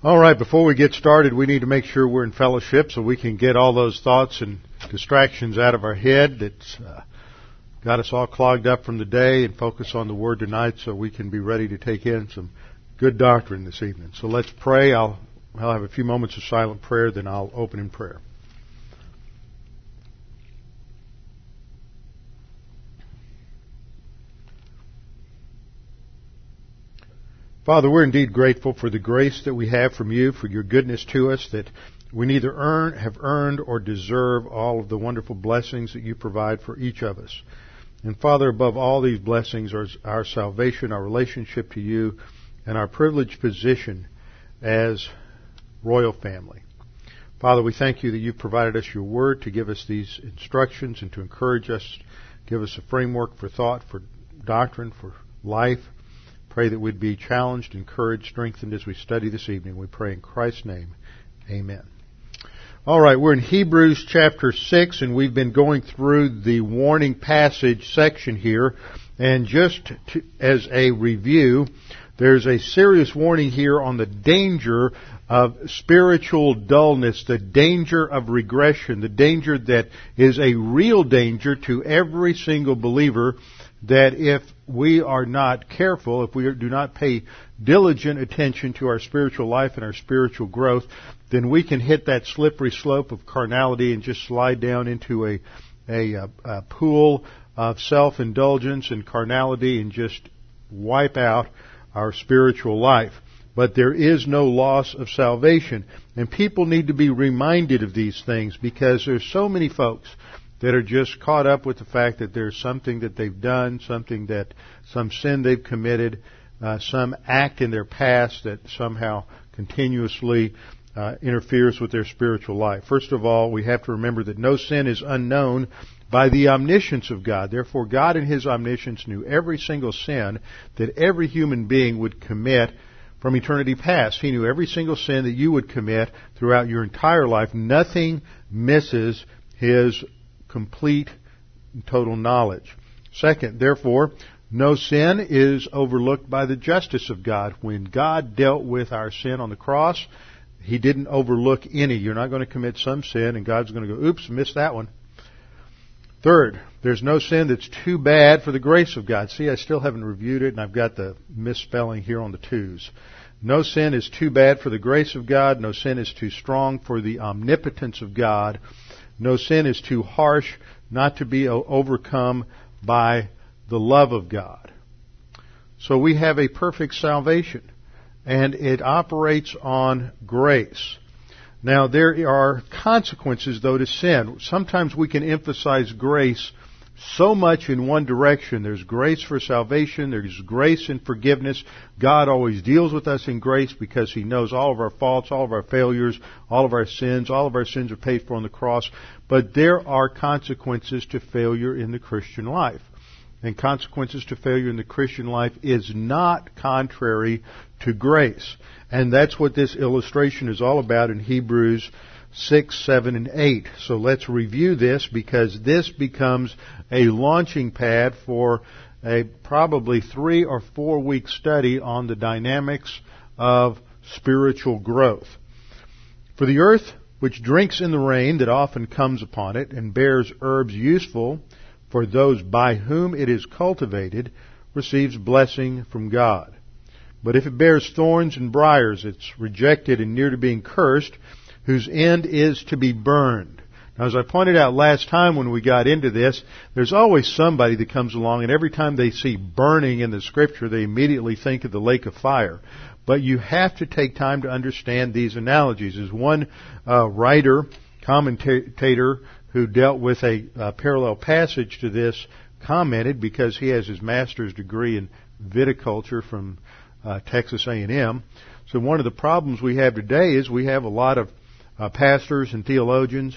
All right, before we get started, we need to make sure we're in fellowship so we can get all those thoughts and distractions out of our head that's uh, got us all clogged up from the day and focus on the Word tonight so we can be ready to take in some good doctrine this evening. So let's pray. I'll, I'll have a few moments of silent prayer, then I'll open in prayer. Father, we're indeed grateful for the grace that we have from you, for your goodness to us, that we neither earn, have earned, or deserve all of the wonderful blessings that you provide for each of us. And Father, above all these blessings are our salvation, our relationship to you, and our privileged position as royal family. Father, we thank you that you've provided us your word to give us these instructions and to encourage us, give us a framework for thought, for doctrine, for life. Pray that we'd be challenged, encouraged, strengthened as we study this evening. We pray in Christ's name. Amen. All right, we're in Hebrews chapter 6 and we've been going through the warning passage section here. And just to, as a review, there's a serious warning here on the danger of spiritual dullness, the danger of regression, the danger that is a real danger to every single believer that if we are not careful, if we do not pay diligent attention to our spiritual life and our spiritual growth, then we can hit that slippery slope of carnality and just slide down into a, a, a pool of self-indulgence and carnality and just wipe out our spiritual life. But there is no loss of salvation. And people need to be reminded of these things because there's so many folks that are just caught up with the fact that there's something that they've done, something that, some sin they've committed, uh, some act in their past that somehow continuously uh, interferes with their spiritual life. First of all, we have to remember that no sin is unknown by the omniscience of God. Therefore, God in His omniscience knew every single sin that every human being would commit from eternity past. He knew every single sin that you would commit throughout your entire life. Nothing misses His complete total knowledge. Second, therefore, no sin is overlooked by the justice of God. When God dealt with our sin on the cross, He didn't overlook any. You're not going to commit some sin and God's going to go, oops, missed that one. Third, there's no sin that's too bad for the grace of God. See, I still haven't reviewed it and I've got the misspelling here on the twos. No sin is too bad for the grace of God. No sin is too strong for the omnipotence of God. No sin is too harsh not to be overcome by the love of God. So we have a perfect salvation and it operates on grace. Now there are consequences though to sin. Sometimes we can emphasize grace so much in one direction. There's grace for salvation. There's grace and forgiveness. God always deals with us in grace because He knows all of our faults, all of our failures, all of our sins. All of our sins are paid for on the cross. But there are consequences to failure in the Christian life. And consequences to failure in the Christian life is not contrary to grace. And that's what this illustration is all about in Hebrews 6, 7, and 8. So let's review this because this becomes a launching pad for a probably three or four week study on the dynamics of spiritual growth. For the earth, which drinks in the rain that often comes upon it and bears herbs useful for those by whom it is cultivated, receives blessing from God. But if it bears thorns and briars, it's rejected and near to being cursed, whose end is to be burned. Now, as I pointed out last time when we got into this, there's always somebody that comes along, and every time they see burning in the scripture, they immediately think of the lake of fire. But you have to take time to understand these analogies. As one uh, writer, commentator who dealt with a, parallel passage to this commented because he has his master's degree in viticulture from uh, Texas A&M. So one of the problems we have today is we have a lot of uh, pastors and theologians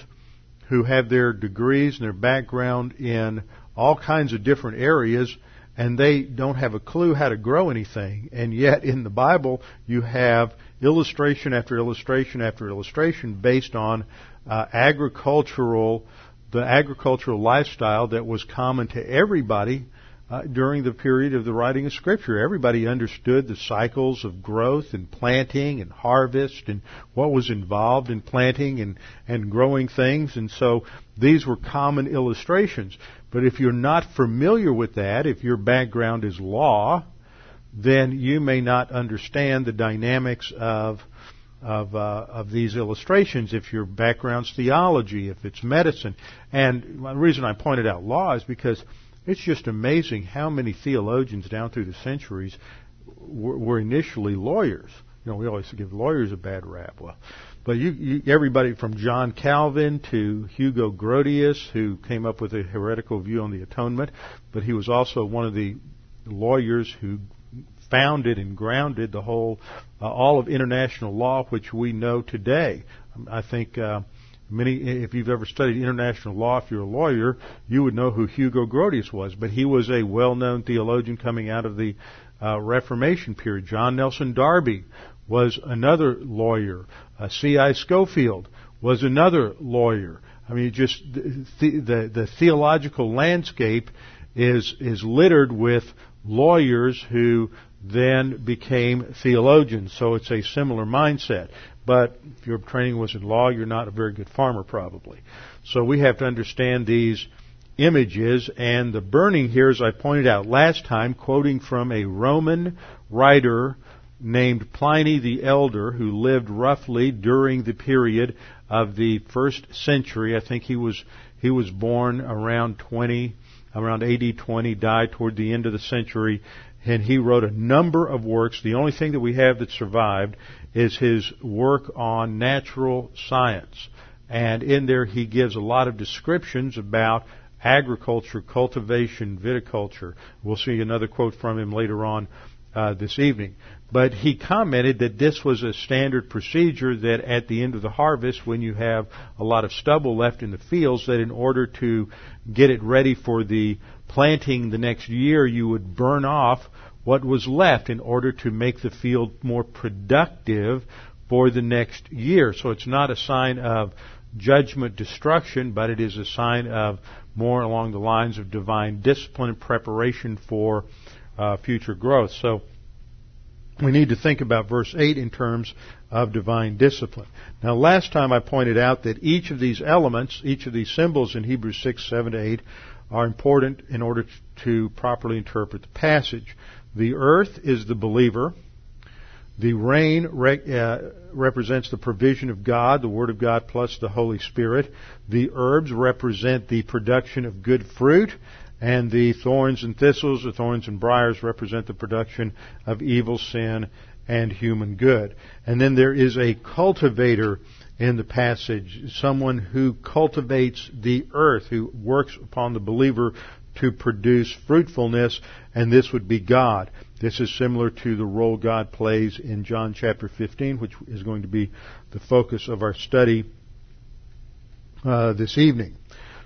who have their degrees and their background in all kinds of different areas and they don't have a clue how to grow anything. And yet in the Bible, you have illustration after illustration after illustration based on uh, agricultural, the agricultural lifestyle that was common to everybody uh, during the period of the writing of Scripture. Everybody understood the cycles of growth and planting and harvest and what was involved in planting and, and growing things. And so these were common illustrations. But if you're not familiar with that, if your background is law, then you may not understand the dynamics of of, uh, of these illustrations if your background's theology, if it's medicine. And the reason I pointed out law is because it's just amazing how many theologians down through the centuries were, were initially lawyers. You know, we always give lawyers a bad rap. Well, but you, you, everybody from John Calvin to Hugo Grotius, who came up with a heretical view on the atonement, but he was also one of the lawyers who founded and grounded the whole, uh, all of international law, which we know today. I think uh, many, if you've ever studied international law, if you're a lawyer, you would know who Hugo Grotius was. But he was a well-known theologian coming out of the uh, Reformation period. John Nelson Darby was another lawyer. Uh, C.I. Scofield was another lawyer. I mean, just the, the, the theological landscape is is littered with lawyers who then became theologians. So it's a similar mindset. But if your training was in law, you're not a very good farmer probably. So we have to understand these images and the burning here, as I pointed out last time, quoting from a Roman writer named Pliny the Elder, who lived roughly during the period of the first century. I think he was he was born around 20, around AD 20, died toward the end of the century, and he wrote a number of works. The only thing that we have that survived is his work on natural science. And in there he gives a lot of descriptions about agriculture, cultivation, viticulture. We'll see another quote from him later on uh, this evening. But he commented that this was a standard procedure that at the end of the harvest, when you have a lot of stubble left in the fields, that in order to get it ready for the planting the next year, you would burn off what was left in order to make the field more productive for the next year. So it's not a sign of judgment destruction, but it is a sign of more along the lines of divine discipline and preparation for uh, future growth. So we need to think about verse 8 in terms of divine discipline. Now, last time I pointed out that each of these elements, each of these symbols in Hebrews 6, 7 to 8, are important in order to properly interpret the passage. The earth is the believer. The rain re- uh, represents the provision of God, the Word of God plus the Holy Spirit. The herbs represent the production of good fruit. And the thorns and thistles, the thorns and briars, represent the production of evil, sin, and human good. And then there is a cultivator in the passage, someone who cultivates the earth, who works upon the believer to produce fruitfulness, and this would be God. This is similar to the role God plays in John chapter 15, which is going to be the focus of our study uh, this evening.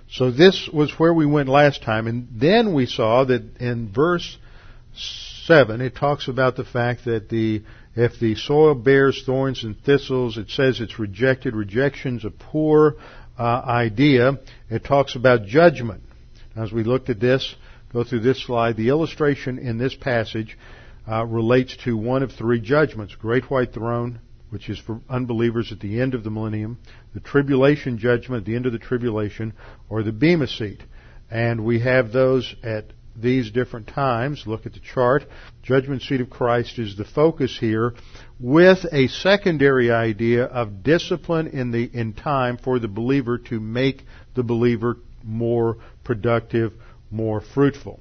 So this was where we went last time, and then we saw that in verse 7 it talks about the fact that the if the soil bears thorns and thistles, it says it's rejected. Rejection's a poor uh, idea. It talks about judgment. As we looked at this, go through this slide, the illustration in this passage uh, relates to one of three judgments: great white throne, which is for unbelievers at the end of the millennium, the tribulation judgment at the end of the tribulation, or the Bema seat. And we have those at these different times. Look at the chart. Judgment seat of Christ is the focus here with a secondary idea of discipline in the in time for the believer to make the believer more productive, more fruitful.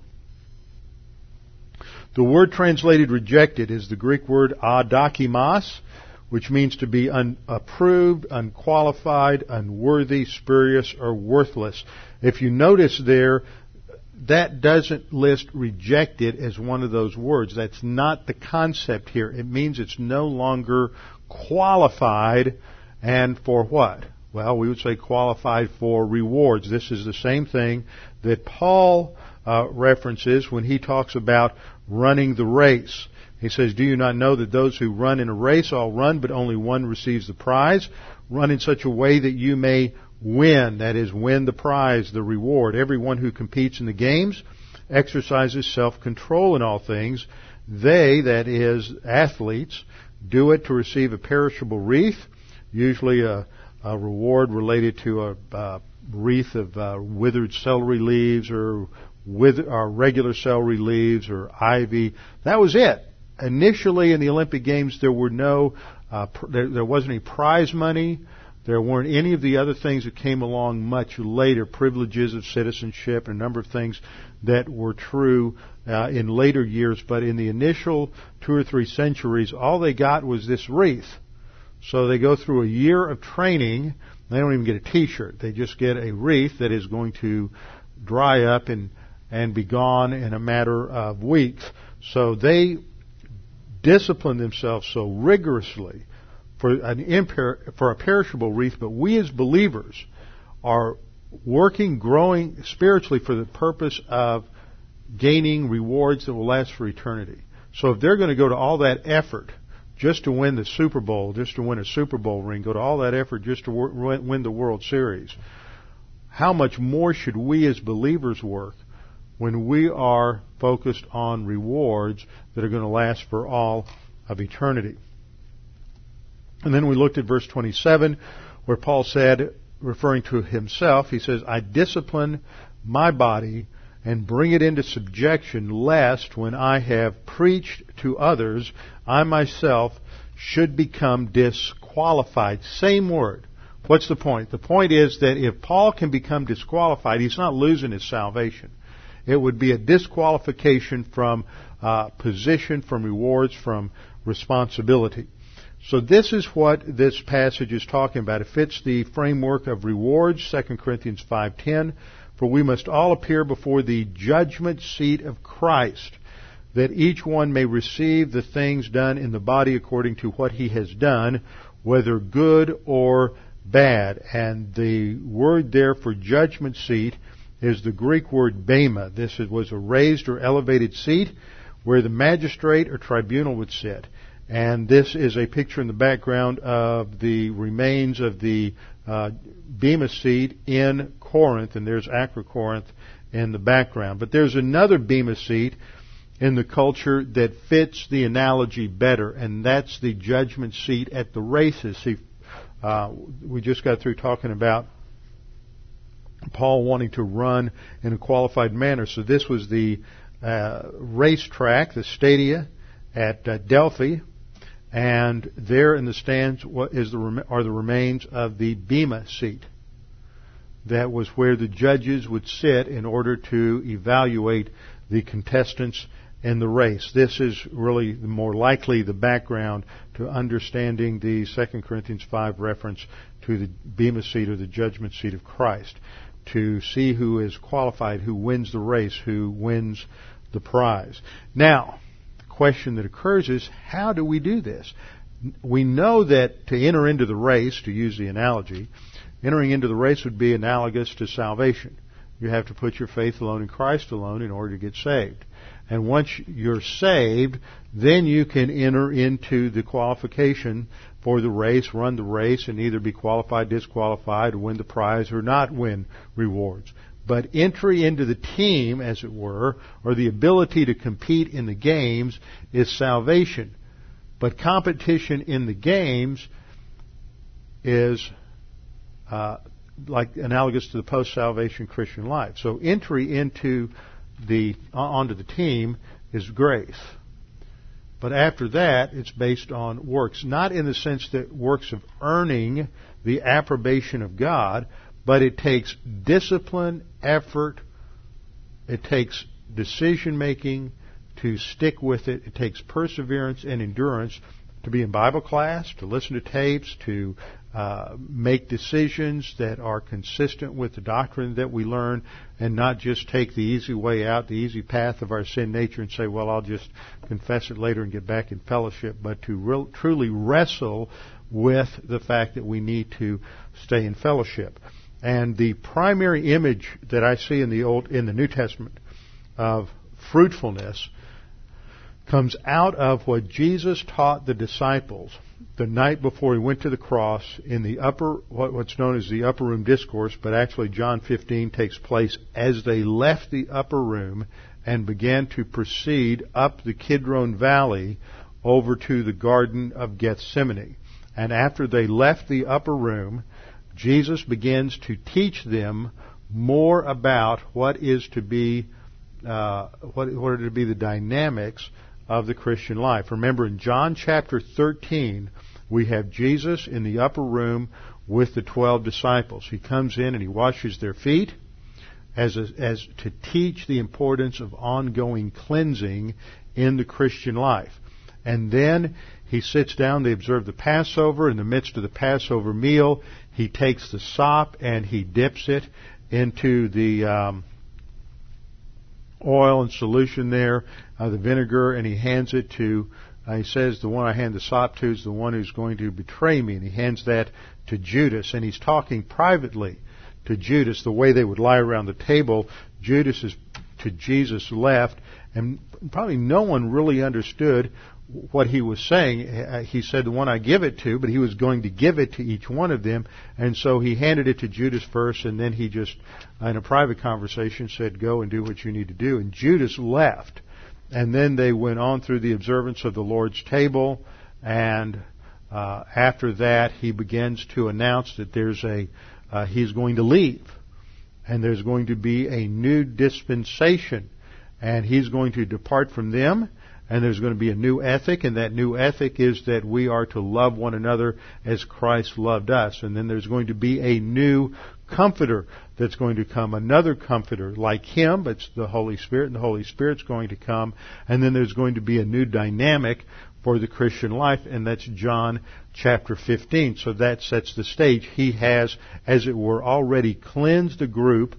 The word translated rejected is the Greek word adokimos, which means to be unapproved, unqualified, unworthy, spurious, or worthless. If you notice there, that doesn't list rejected as one of those words. That's not the concept here. It means it's no longer qualified and for what? Well, we would say qualified for rewards. This is the same thing that Paul uh, references when he talks about running the race. He says, Do you not know that those who run in a race all run, but only one receives the prize? Run in such a way that you may win, that is, win the prize, the reward. Everyone who competes in the games exercises self-control in all things. They, that is, athletes, do it to receive a perishable wreath, usually a, a reward related to a, a wreath of uh, withered celery leaves or, with, or regular celery leaves or ivy. That was it. Initially in the Olympic Games, there were no, uh, pr- there, there wasn't any prize money. There weren't any of the other things that came along much later, privileges of citizenship and a number of things that were true uh, in later years. But in the initial two or three centuries, all they got was this wreath. So they go through a year of training. They don't even get a T-shirt. They just get a wreath that is going to dry up and and be gone in a matter of weeks. So they discipline themselves so rigorously for an imper- for a perishable wreath, but we as believers are working, growing spiritually for the purpose of gaining rewards that will last for eternity. So if they're going to go to all that effort just to win the Super Bowl, just to win a Super Bowl ring, go to all that effort just to win the World Series, how much more should we as believers work when we are focused on rewards that are going to last for all of eternity? And then we looked at verse 27 where Paul said, referring to himself, he says, I discipline my body and bring it into subjection lest when I have preached to others, I myself should become disqualified. Same word. What's the point? The point is that if Paul can become disqualified, he's not losing his salvation. It would be a disqualification from uh, position, from rewards, from responsibility. So this is what this passage is talking about. It fits the framework of rewards, 2 Corinthians 5:10, for we must all appear before the judgment seat of Christ, that each one may receive the things done in the body according to what he has done, whether good or bad. And the word there for judgment seat is the Greek word bema. This was a raised or elevated seat where the magistrate or tribunal would sit. And this is a picture in the background of the remains of the uh, Bema seat in Corinth, and there's Acrocorinth in the background. But there's another Bema seat in the culture that fits the analogy better, and that's the judgment seat at the races. See, uh, we just got through talking about Paul wanting to run in a qualified manner. So this was the uh, racetrack, the stadia at uh, Delphi, and there in the stands the, are the remains of the Bema seat. That was where the judges would sit in order to evaluate the contestants in the race. This is really more likely the background to understanding the 2 Corinthians 5 reference to the Bema seat or the judgment seat of Christ. To see who is qualified, who wins the race, who wins the prize. Now, question that occurs is how do we do this? We know that to enter into the race, to use the analogy, entering into the race would be analogous to salvation. You have to put your faith alone in Christ alone in order to get saved. And once you're saved, then you can enter into the qualification for the race, run the race, and either be qualified, disqualified, win the prize, or not win rewards. But entry into the team, as it were, or the ability to compete in the games is salvation. But competition in the games is uh, like analogous to the post-salvation Christian life. So entry into the onto the team is grace. But after that, it's based on works, not in the sense that works of earning the approbation of God, but it takes discipline, effort, it takes decision making to stick with it. It takes perseverance and endurance to be in Bible class, to listen to tapes, to uh, make decisions that are consistent with the doctrine that we learn, and not just take the easy way out, the easy path of our sin nature, and say, "Well, I'll just confess it later and get back in fellowship," but to truly wrestle with the fact that we need to stay in fellowship. And the primary image that I see in the old in the New Testament of fruitfulness comes out of what Jesus taught the disciples the night before he went to the cross in the upper what's known as the upper room discourse, but actually John 15 takes place as they left the upper room and began to proceed up the Kidron Valley over to the Garden of Gethsemane. And after they left the upper room, Jesus begins to teach them more about what is to be uh, what, what are to be the dynamics of the Christian life. Remember, in John chapter 13, we have Jesus in the upper room with the 12 disciples. He comes in and he washes their feet as, a, as to teach the importance of ongoing cleansing in the Christian life. And then he sits down, they observe the Passover. In the midst of the Passover meal, he takes the sop and he dips it into the um, oil and solution there, uh, the vinegar, and he hands it to, uh, he says, the one I hand the sop to is the one who's going to betray me, and he hands that to Judas, and he's talking privately to Judas, the way they would lie around the table. Judas is to Jesus' left, and probably no one really understood what he was saying. Uh, he said, the one I give it to, but he was going to give it to each one of them. And so he handed it to Judas first, and then he just, in a private conversation, said, go and do what you need to do. And Judas left. And then they went on through the observance of the Lord's table. And uh, after that, he begins to announce that there's a, uh, he's going to leave. And there's going to be a new dispensation. And he's going to depart from them and there's going to be a new ethic, and that new ethic is that we are to love one another as Christ loved us. And then there's going to be a new comforter that's going to come, another comforter like him, but it's the Holy Spirit, and the Holy Spirit's going to come. And then there's going to be a new dynamic for the Christian life, and that's John chapter 15. So that sets the stage. He has, as it were, already cleansed a group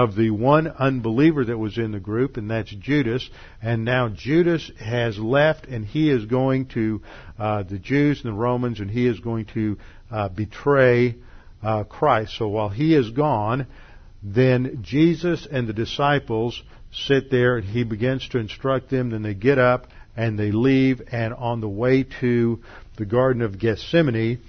of the one unbeliever that was in the group, and that's Judas. And now Judas has left, and he is going to uh, the Jews and the Romans, and he is going to uh, betray uh, Christ. So while he is gone, then Jesus and the disciples sit there, and he begins to instruct them. Then they get up and they leave, and on the way to the Garden of Gethsemane,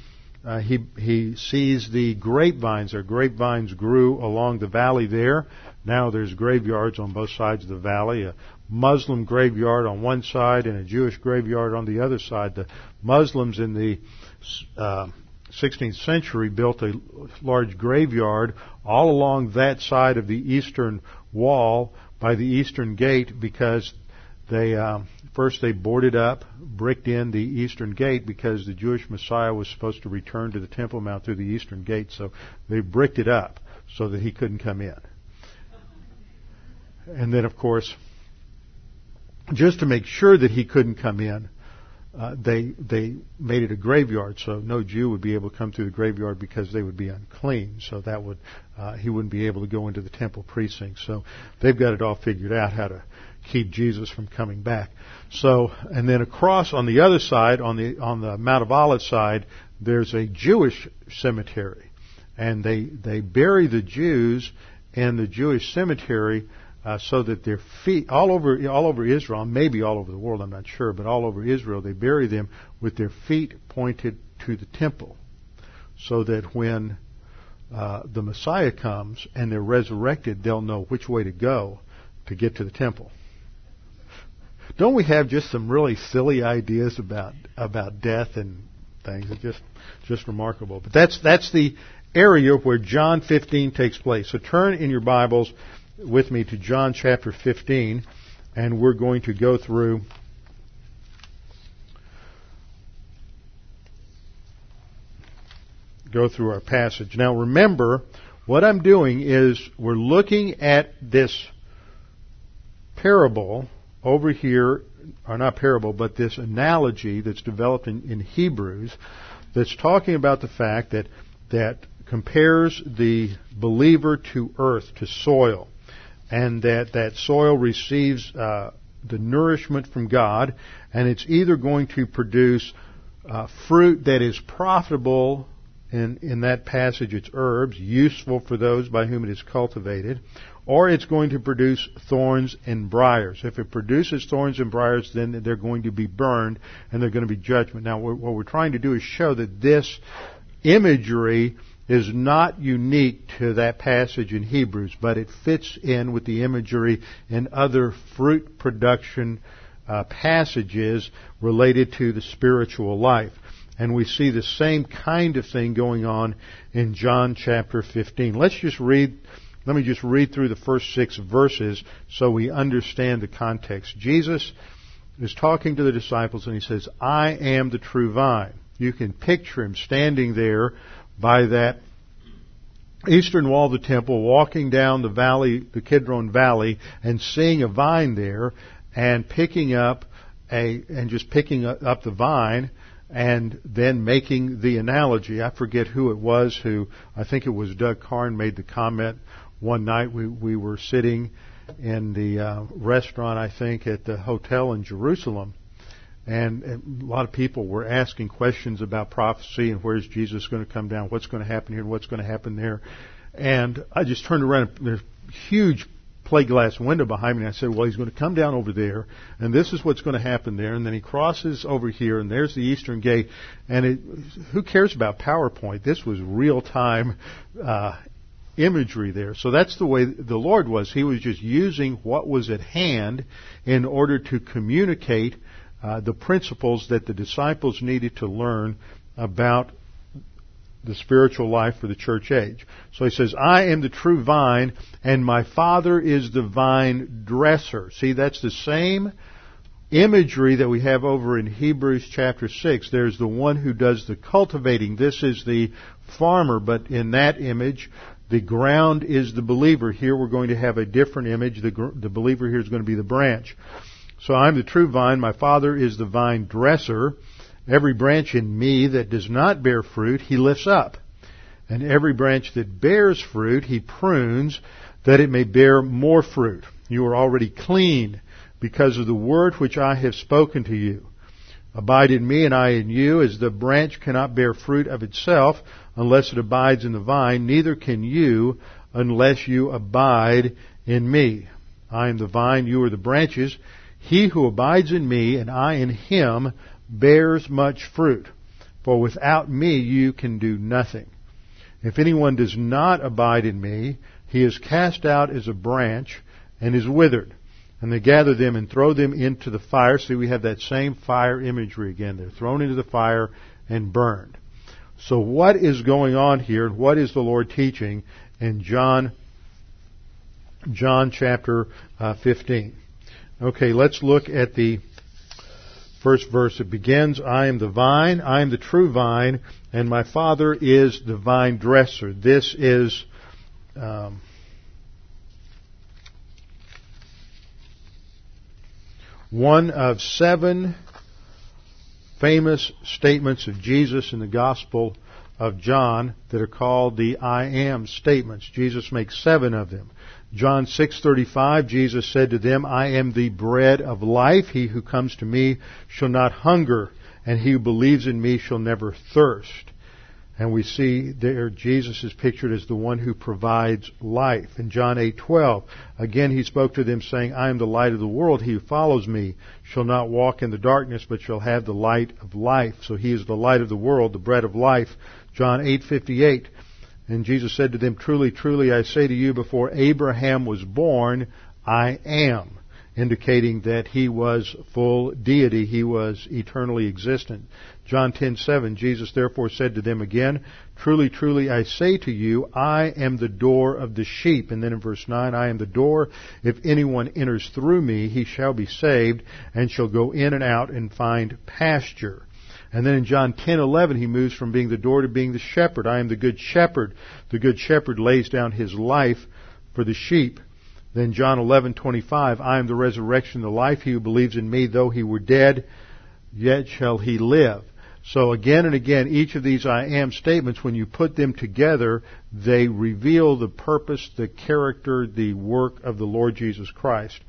uh, he he sees the grapevines. Their grapevines grew along the valley there. Now there's graveyards on both sides of the valley. A Muslim graveyard on one side and a Jewish graveyard on the other side. The Muslims in the uh, 16th century built a large graveyard all along that side of the eastern wall by the eastern gate because they um, first they boarded up, bricked in the eastern gate because the Jewish Messiah was supposed to return to the Temple Mount through the eastern gate. So they bricked it up so that he couldn't come in. And then, of course, just to make sure that he couldn't come in, uh, they they made it a graveyard, so no Jew would be able to come through the graveyard because they would be unclean. So that would uh, he wouldn't be able to go into the temple precinct. So they've got it all figured out how to keep Jesus from coming back. So, and then across on the other side, on the on the Mount of Olives side, there's a Jewish cemetery, and they they bury the Jews in the Jewish cemetery uh, so that their feet all over all over Israel, maybe all over the world, I'm not sure, but all over Israel, they bury them with their feet pointed to the temple, so that when uh, the Messiah comes and they're resurrected, they'll know which way to go to get to the temple. Don't we have just some really silly ideas about about death and things? It's just just remarkable. But that's that's the area where John 15 takes place. So turn in your Bibles with me to John chapter 15, and we're going to go through. Go through our passage. Now remember, what I'm doing is we're looking at this parable over here, or not parable, but this analogy that's developed in, in Hebrews that's talking about the fact that, that compares the believer to earth, to soil, and that that soil receives uh, the nourishment from God, and it's either going to produce uh, fruit that is profitable in, in that passage. It's herbs, useful for those by whom it is cultivated, or it's going to produce thorns and briars. If it produces thorns and briars, then they're going to be burned and they're going to be judgment. Now, what we're trying to do is show that this imagery is not unique to that passage in Hebrews, but it fits in with the imagery in other fruit production uh, passages related to the spiritual life. And we see the same kind of thing going on in John chapter 15. Let's just read, let me just read through the first six verses so we understand the context. Jesus is talking to the disciples and he says, I am the true vine. You can picture him standing there by that eastern wall of the temple, walking down the valley, the Kidron Valley, and seeing a vine there, and picking up a, and just picking up the vine, and then making the analogy. I forget who it was who, I think it was Doug Carn made the comment one night we, we were sitting in the uh, restaurant, I think, at the hotel in Jerusalem, and, and a lot of people were asking questions about prophecy and where's Jesus going to come down, what's going to happen here, and what's going to happen there. And I just turned around and there's a huge plate glass window behind me and I said, well, he's going to come down over there and this is what's going to happen there. And then he crosses over here and there's the eastern gate. And it, who cares about PowerPoint? This was real time, uh, imagery there. So that's the way the Lord was. He was just using what was at hand in order to communicate uh, the principles that the disciples needed to learn about the spiritual life for the church age. So he says, I am the true vine, and my Father is the vine dresser. See, that's the same imagery that we have over in Hebrews chapter 6. There's the one who does the cultivating. This is the farmer, but in that image, the ground is the believer. Here we're going to have a different image. The, the believer here is going to be the branch. So I'm the true vine, my Father is the vine dresser. Every branch in me that does not bear fruit, he lifts up. And every branch that bears fruit, he prunes, that it may bear more fruit. You are already clean because of the word which I have spoken to you. Abide in me and I in you, as the branch cannot bear fruit of itself unless it abides in the vine, neither can you unless you abide in me. I am the vine, you are the branches. He who abides in me and I in him bears much fruit. For without me you can do nothing. If anyone does not abide in me, he is cast out as a branch and is withered. And they gather them and throw them into the fire. See, we have that same fire imagery again. They're thrown into the fire and burned. So what is going on here what is the Lord teaching in John, John chapter uh, 15? Okay, let's look at the first verse. It begins, I am the vine, I am the true vine, and my Father is the vine dresser. This is um, one of seven famous statements of Jesus in the Gospel of John that are called the I am statements. Jesus makes seven of them. John 6:35 Jesus said to them, I am the bread of life. He who comes to me shall not hunger, and he who believes in me shall never thirst. And we see there Jesus is pictured as the one who provides life. In John 8:12, again he spoke to them saying, I am the light of the world. He who follows me shall not walk in the darkness, but shall have the light of life. So he is the light of the world, the bread of life. John 8:58, and Jesus said to them, Truly, truly, I say to you, before Abraham was born, I am. Indicating that he was full deity, he was eternally existent. John 10:7 Jesus therefore said to them again, Truly, truly, I say to you, I am the door of the sheep. And then in verse 9, I am the door. If anyone enters through me, he shall be saved and shall go in and out and find pasture. And then in John 10:11 he moves from being the door to being the shepherd. I am the good shepherd. The good shepherd lays down his life for the sheep. Then John 11:25 I am the resurrection the life. He who believes in me though he were dead yet shall he live. So again and again each of these I am statements when you put them together they reveal the purpose, the character, the work of the Lord Jesus Christ.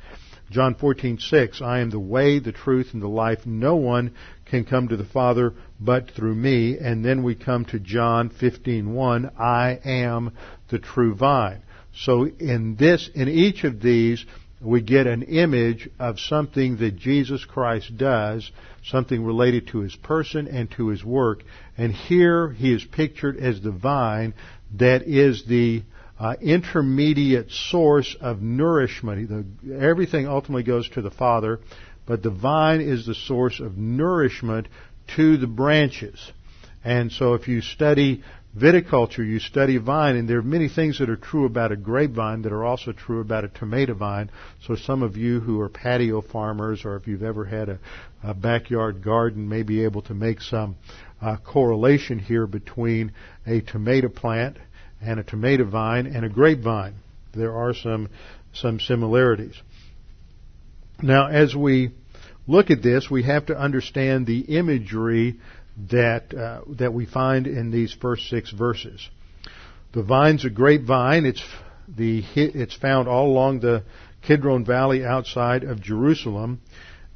John 14:6, I am the way, the truth, and the life. No one can come to the Father but through me. And then we come to John 15:1, I am the true vine. So in this, in each of these, we get an image of something that Jesus Christ does, something related to his person and to his work. And here he is pictured as the vine that is the uh, intermediate source of nourishment. The, everything ultimately goes to the Father, but the vine is the source of nourishment to the branches. And so if you study viticulture, you study vine, and there are many things that are true about a grapevine that are also true about a tomato vine. So some of you who are patio farmers, or if you've ever had a, a backyard garden, may be able to make some uh, correlation here between a tomato plant and a tomato vine and a grapevine. There are some some similarities. Now, as we look at this, we have to understand the imagery that uh, that we find in these first six verses. The vine's a grapevine. It's the it's found all along the Kidron Valley outside of Jerusalem,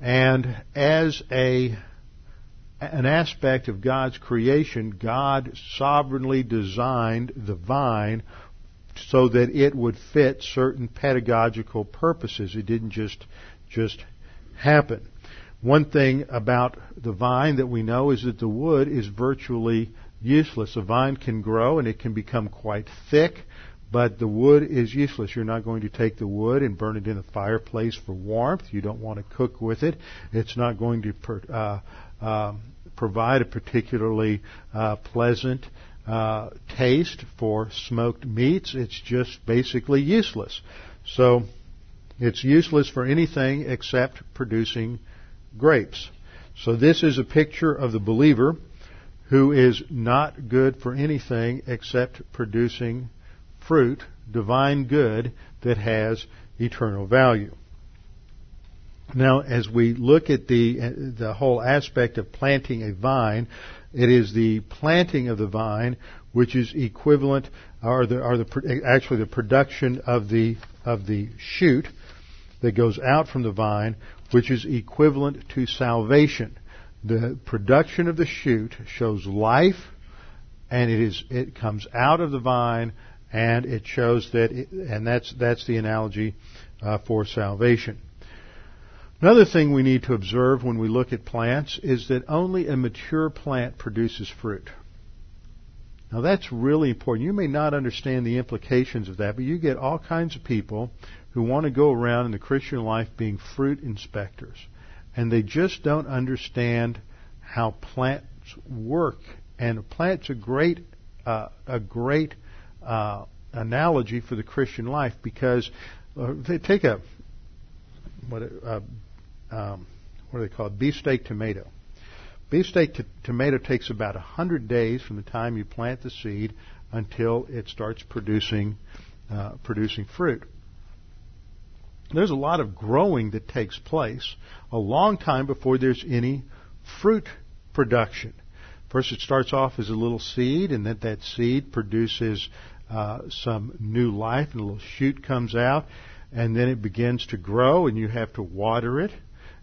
and as a an aspect of God's creation, God sovereignly designed the vine so that it would fit certain pedagogical purposes. It didn't just just happen. One thing about the vine that we know is that the wood is virtually useless. A vine can grow and it can become quite thick, but the wood is useless. You're not going to take the wood and burn it in the fireplace for warmth. You don't want to cook with it. It's not going to uh, um, provide a particularly uh, pleasant uh, taste for smoked meats. It's just basically useless. So it's useless for anything except producing grapes. So this is a picture of the believer who is not good for anything except producing fruit, divine good that has eternal value. Now, as we look at the the whole aspect of planting a vine, it is the planting of the vine which is equivalent, or the, or the actually the production of the of the shoot that goes out from the vine, which is equivalent to salvation. The production of the shoot shows life, and it is it comes out of the vine, and it shows that, it, and that's that's the analogy uh, for salvation. Another thing we need to observe when we look at plants is that only a mature plant produces fruit. Now that's really important. You may not understand the implications of that, but you get all kinds of people who want to go around in the Christian life being fruit inspectors. And they just don't understand how plants work. And a plant's a great, uh, a great uh, analogy for the Christian life because uh, take a what uh, um, what are they called? Beefsteak tomato. Beefsteak t- tomato takes about 100 days from the time you plant the seed until it starts producing uh, producing fruit. There's a lot of growing that takes place a long time before there's any fruit production. First, it starts off as a little seed, and then that seed produces uh, some new life, and a little shoot comes out, and then it begins to grow, and you have to water it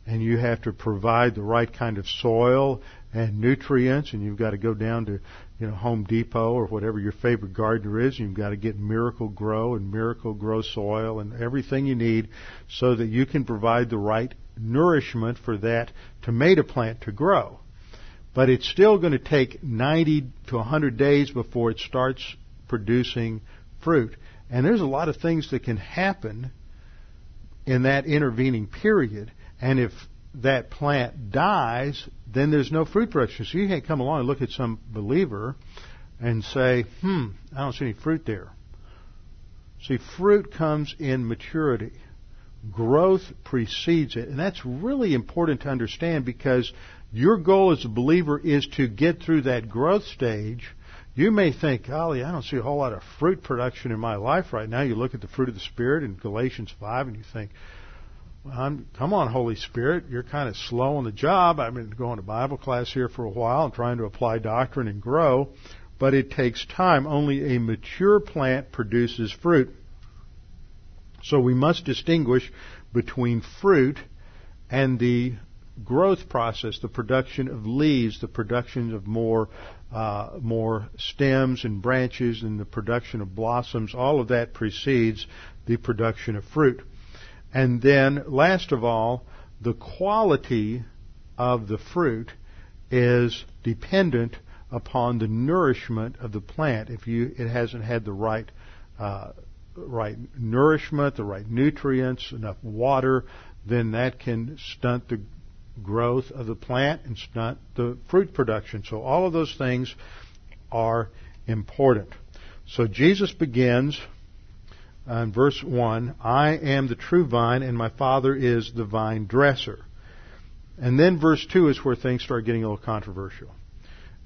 and you have to provide the right kind of soil and nutrients, and you've got to go down to you know Home Depot or whatever your favorite gardener is. You've got to get Miracle-Gro and Miracle-Gro soil and everything you need so that you can provide the right nourishment for that tomato plant to grow. But it's still going to take 90 to 100 days before it starts producing fruit. And there's a lot of things that can happen in that intervening period and if that plant dies, then there's no fruit production. So you can't come along and look at some believer and say, hmm, I don't see any fruit there. See, fruit comes in maturity. Growth precedes it. And that's really important to understand because your goal as a believer is to get through that growth stage. You may think, golly, I don't see a whole lot of fruit production in my life right now. You look at the fruit of the Spirit in Galatians 5 and you think, I'm, come on, Holy Spirit, you're kind of slow on the job. I've been going to Bible class here for a while and trying to apply doctrine and grow, but it takes time. Only a mature plant produces fruit. So we must distinguish between fruit and the growth process, the production of leaves, the production of more uh, more stems and branches, and the production of blossoms. All of that precedes the production of fruit. And then, last of all, the quality of the fruit is dependent upon the nourishment of the plant. If you it hasn't had the right uh, right nourishment, the right nutrients, enough water, then that can stunt the growth of the plant and stunt the fruit production. So all of those things are important. So Jesus begins Uh, in verse 1, I am the true vine and my Father is the vine dresser. And then verse 2 is where things start getting a little controversial.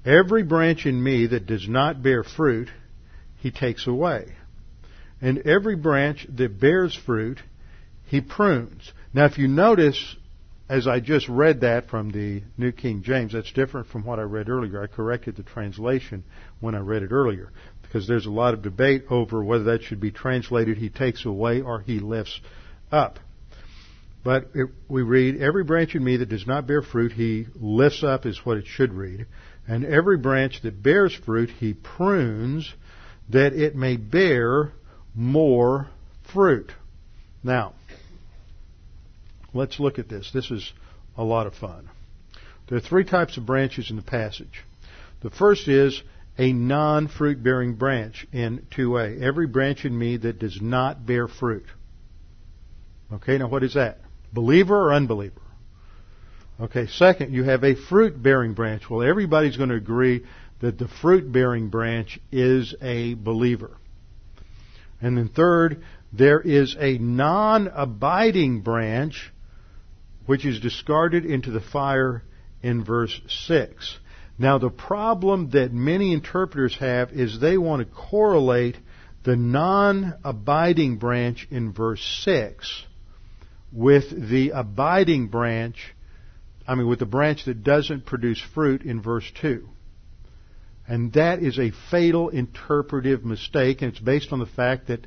Every branch in me that does not bear fruit, he takes away. And every branch that bears fruit, he prunes. Now if you notice, as I just read that from the New King James, that's different from what I read earlier. I corrected the translation when I read it earlier because there's a lot of debate over whether that should be translated he takes away or he lifts up. But it, we read, every branch in me that does not bear fruit he lifts up is what it should read. And every branch that bears fruit he prunes that it may bear more fruit. Now, Let's look at this. This is a lot of fun. There are three types of branches in the passage. The first is a non-fruit bearing branch in 2a. Every branch in me that does not bear fruit. Okay, now what is that? Believer or unbeliever? Okay, second, you have a fruit bearing branch. Well, everybody's going to agree that the fruit bearing branch is a believer. And then third, there is a non abiding branch which is discarded into the fire in verse 6. Now the problem that many interpreters have is they want to correlate the non-abiding branch in verse 6 with the abiding branch, I mean with the branch that doesn't produce fruit in verse 2. And that is a fatal interpretive mistake, and it's based on the fact that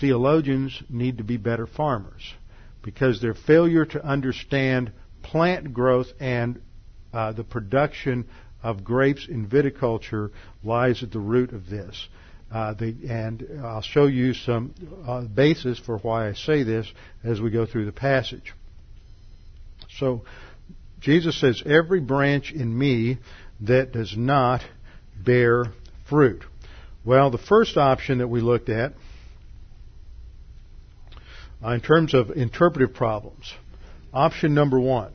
theologians need to be better farmers because their failure to understand plant growth and uh, the production of grapes in viticulture lies at the root of this. Uh, the, and I'll show you some uh, basis for why I say this as we go through the passage. So, Jesus says, Every branch in me that does not bear fruit. Well, the first option that we looked at uh, in terms of interpretive problems. Option number one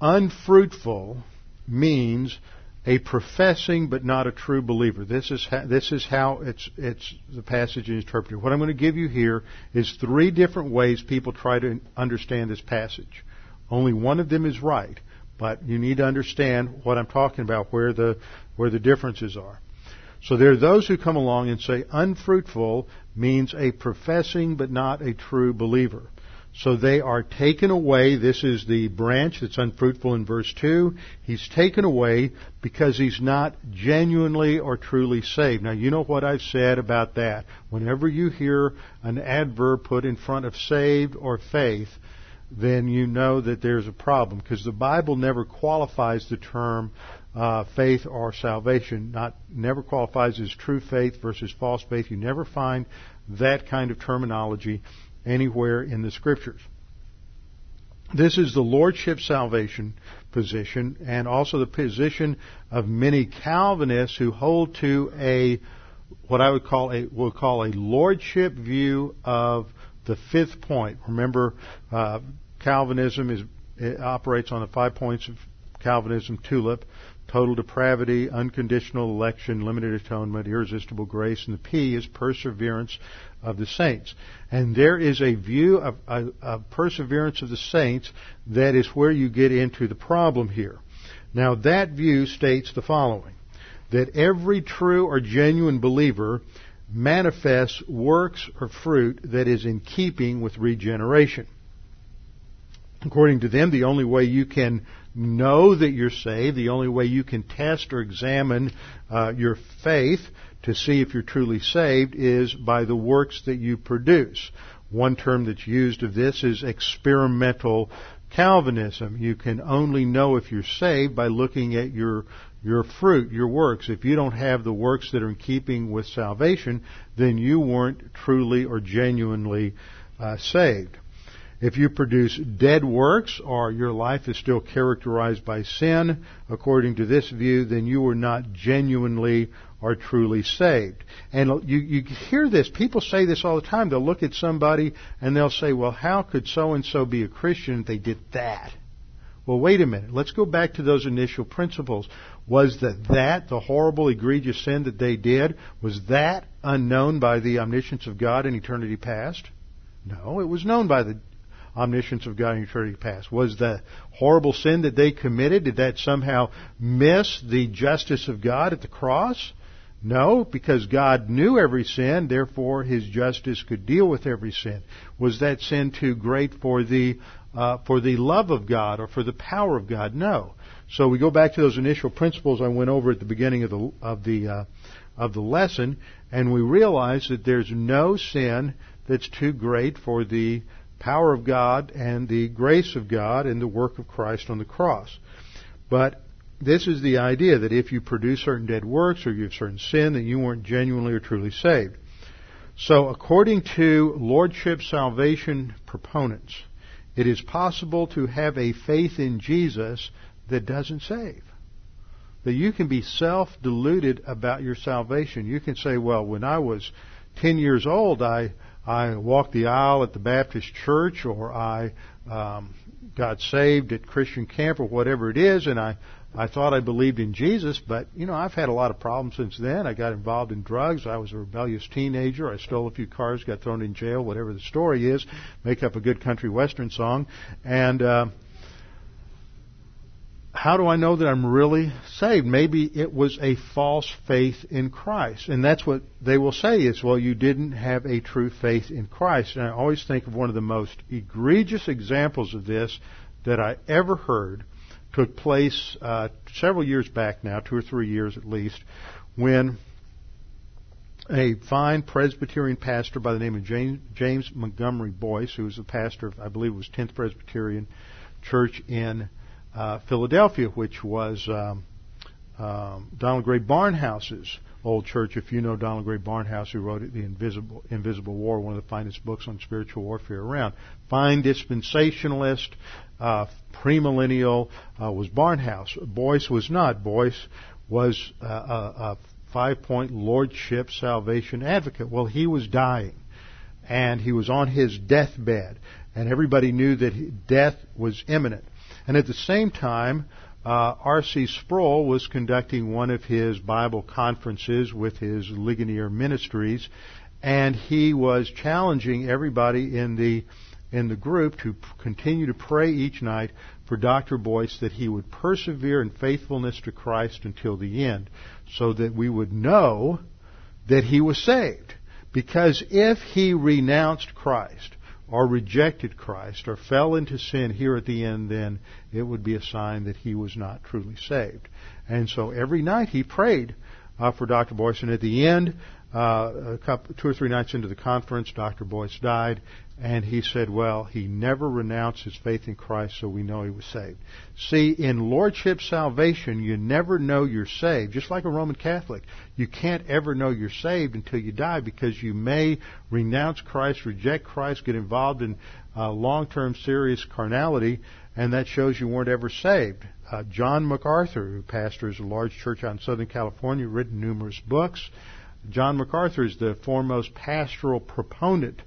unfruitful means a professing but not a true believer. This is how, this is how it's it's the passage is interpreted. What I'm going to give you here is three different ways people try to understand this passage. Only one of them is right, but you need to understand what I'm talking about, where the where the differences are. So there are those who come along and say unfruitful means a professing but not a true believer. So they are taken away. This is the branch that's unfruitful in verse 2. He's taken away because he's not genuinely or truly saved. Now, you know what I've said about that. Whenever you hear an adverb put in front of saved or faith, then you know that there's a problem because the Bible never qualifies the term uh, faith or salvation. Not never qualifies as true faith versus false faith. You never find that kind of terminology anywhere in the scriptures. This is the lordship salvation position and also the position of many Calvinists who hold to a what I would call a will call a lordship view of the fifth point. Remember, uh, Calvinism is operates on the five points of Calvinism tulip total depravity, unconditional election, limited atonement, irresistible grace, and the P is perseverance of the saints. And there is a view of, of, of perseverance of the saints that is where you get into the problem here. Now that view states the following, that every true or genuine believer manifests works or fruit that is in keeping with regeneration. According to them, the only way you can know that you're saved, the only way you can test or examine uh, your faith to see if you're truly saved is by the works that you produce. One term that's used of this is experimental Calvinism. You can only know if you're saved by looking at your your fruit, your works. If you don't have the works that are in keeping with salvation, then you weren't truly or genuinely uh, saved. If you produce dead works or your life is still characterized by sin, according to this view, then you are not genuinely or truly saved. And you, you hear this. People say this all the time. They'll look at somebody and they'll say, well, how could so and so be a Christian if they did that? Well, wait a minute. Let's go back to those initial principles. Was that that, the horrible, egregious sin that they did, was that unknown by the omniscience of God in eternity past? No, it was known by the omniscience of God in eternity past? Was the horrible sin that they committed, did that somehow miss the justice of God at the cross? No, because God knew every sin, therefore His justice could deal with every sin. Was that sin too great for the uh, for the love of God or for the power of God? No. So we go back to those initial principles I went over at the beginning of the of the uh, of the lesson, and we realize that there's no sin that's too great for the power of God and the grace of God and the work of Christ on the cross. But this is the idea that if you produce certain dead works or you have certain sin, that you weren't genuinely or truly saved. So, according to Lordship salvation proponents, it is possible to have a faith in Jesus that doesn't save. That you can be self deluded about your salvation. You can say, well, when I was 10 years old, I I walked the aisle at the Baptist church or I um, got saved at Christian camp or whatever it is, and I I thought I believed in Jesus, but you know I've had a lot of problems since then. I got involved in drugs. I was a rebellious teenager. I stole a few cars, got thrown in jail. Whatever the story is, make up a good country western song, and uh, how do I know that I'm really saved? Maybe it was a false faith in Christ. And that's what they will say is, well, you didn't have a true faith in Christ. And I always think of one of the most egregious examples of this that I ever heard took place uh, several years back now, two or three years at least, when a fine Presbyterian pastor by the name of James, James Montgomery Boice, who was the pastor of, I believe it was 10th Presbyterian Church in uh, Philadelphia, which was um, um, Donald Grey Barnhouse's old church. If you know Donald Grey Barnhouse, who wrote The Invisible, Invisible War, one of the finest books on spiritual warfare around. Fine dispensationalist, uh, premillennial uh, was Barnhouse. Boice was not. Boice was uh, a, a five-point lordship salvation advocate. Well, he was dying, and he was on his deathbed, and everybody knew that death was imminent. And at the same time, uh, R.C. Sproul was conducting one of his Bible conferences with his Ligonier Ministries, and he was challenging everybody in the in the group to continue to pray each night for Dr. Boice that he would persevere in faithfulness to Christ until the end, so that we would know that he was saved. Because if he renounced Christ, or rejected Christ or fell into sin here at the end, then it would be a sign that he was not truly saved. And so every night he prayed uh, for Dr. Boice, and at the end, uh, couple, two or three nights into the conference, Dr. Boice died, and he said, well, he never renounced his faith in Christ, so we know he was saved. See, in Lordship salvation, you never know you're saved. Just like a Roman Catholic, you can't ever know you're saved until you die because you may renounce Christ, reject Christ, get involved in uh, long-term serious carnality, and that shows you weren't ever saved. Uh, John MacArthur, who pastors a large church out in Southern California, written numerous books. John MacArthur is the foremost pastoral proponent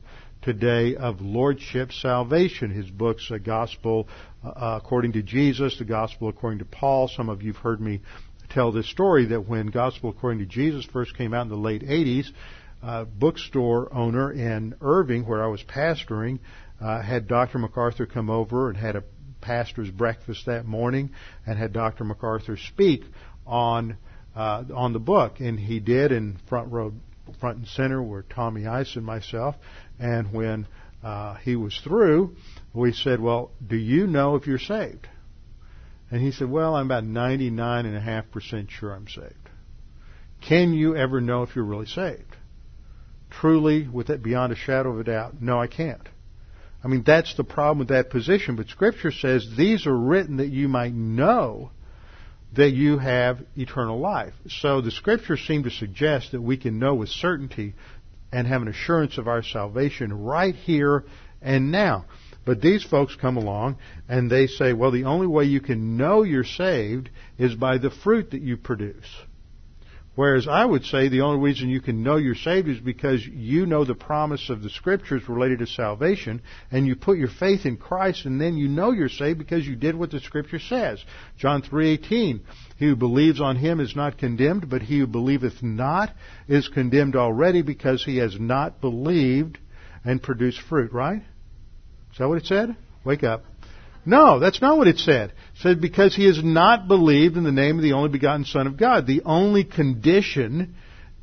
today of lordship salvation. His books, a Gospel uh, According to Jesus, the Gospel According to Paul. Some of you've heard me tell this story that when Gospel According to Jesus first came out in the late 80s, a bookstore owner in Irving, where I was pastoring, uh, had Dr. MacArthur come over and had a pastor's breakfast that morning and had Dr. MacArthur speak on uh, on the book, and he did in front row, front and center were Tommy Ice and myself. And when uh, he was through, we said, "Well, do you know if you're saved?" And he said, "Well, I'm about 99.5% sure I'm saved." can you ever know if you're really saved? Truly, with it beyond a shadow of a doubt, no, I can't. I mean, that's the problem with that position. But Scripture says these are written that you might know that you have eternal life. So the Scriptures seem to suggest that we can know with certainty and have an assurance of our salvation right here and now. But these folks come along and they say, well, the only way you can know you're saved is by the fruit that you produce. Whereas I would say the only reason you can know you're saved is because you know the promise of the scriptures related to salvation and you put your faith in Christ and then you know you're saved because you did what the scripture says. John 3:18 He who believes on him is not condemned but he who believeth not is condemned already because he has not believed and produced fruit, right? Is that what it said? Wake up. No, that's not what it said. It said because he has not believed in the name of the only begotten Son of God. The only condition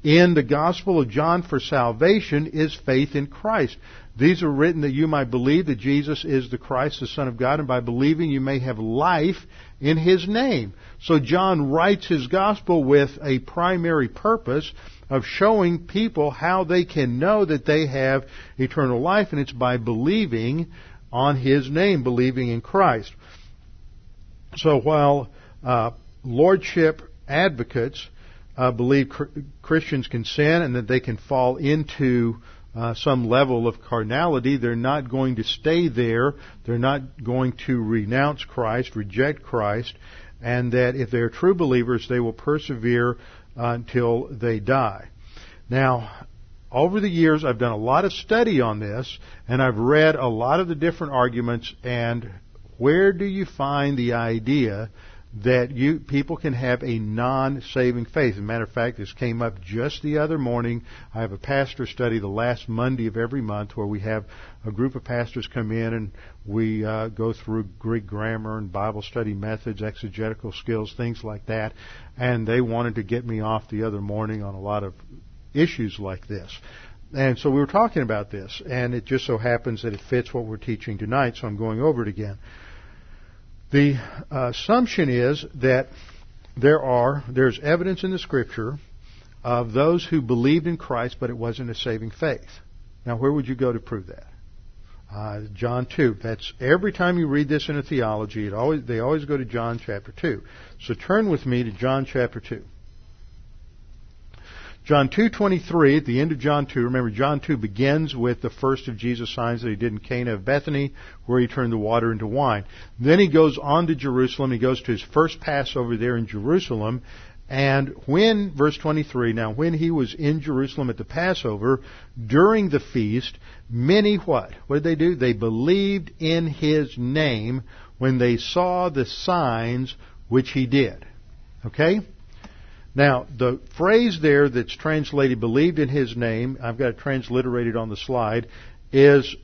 in the Gospel of John for salvation is faith in Christ. These are written that you might believe that Jesus is the Christ, the Son of God, and by believing you may have life in His name. So John writes his Gospel with a primary purpose of showing people how they can know that they have eternal life, and it's by believing on his name, believing in Christ. So while uh, lordship advocates uh, believe cr- Christians can sin and that they can fall into uh, some level of carnality, they're not going to stay there. They're not going to renounce Christ, reject Christ, and that if they're true believers, they will persevere until they die. Now, over the years, I've done a lot of study on this, and I've read a lot of the different arguments. And where do you find the idea that you people can have a non-saving faith? As a matter of fact, this came up just the other morning. I have a pastor study the last Monday of every month where we have a group of pastors come in and we uh, go through Greek grammar and Bible study methods, exegetical skills, things like that. And they wanted to get me off the other morning on a lot of issues like this. And so we were talking about this, and it just so happens that it fits what we're teaching tonight, so I'm going over it again. The uh, assumption is that there are there's evidence in the scripture of those who believed in Christ, but it wasn't a saving faith. Now, where would you go to prove that? Uh, John 2. That's every time you read this in a theology, it always they always go to John chapter 2. So turn with me to John chapter 2. John 2:23 at the end of John 2 remember John 2 begins with the first of Jesus signs that he did in Cana of Bethany where he turned the water into wine. Then he goes on to Jerusalem. He goes to his first Passover there in Jerusalem. And when verse 23 now when he was in Jerusalem at the Passover during the feast many what? What did they do? They believed in his name when they saw the signs which he did. Okay now, the phrase there that's translated believed in his name, I've got it transliterated on the slide, is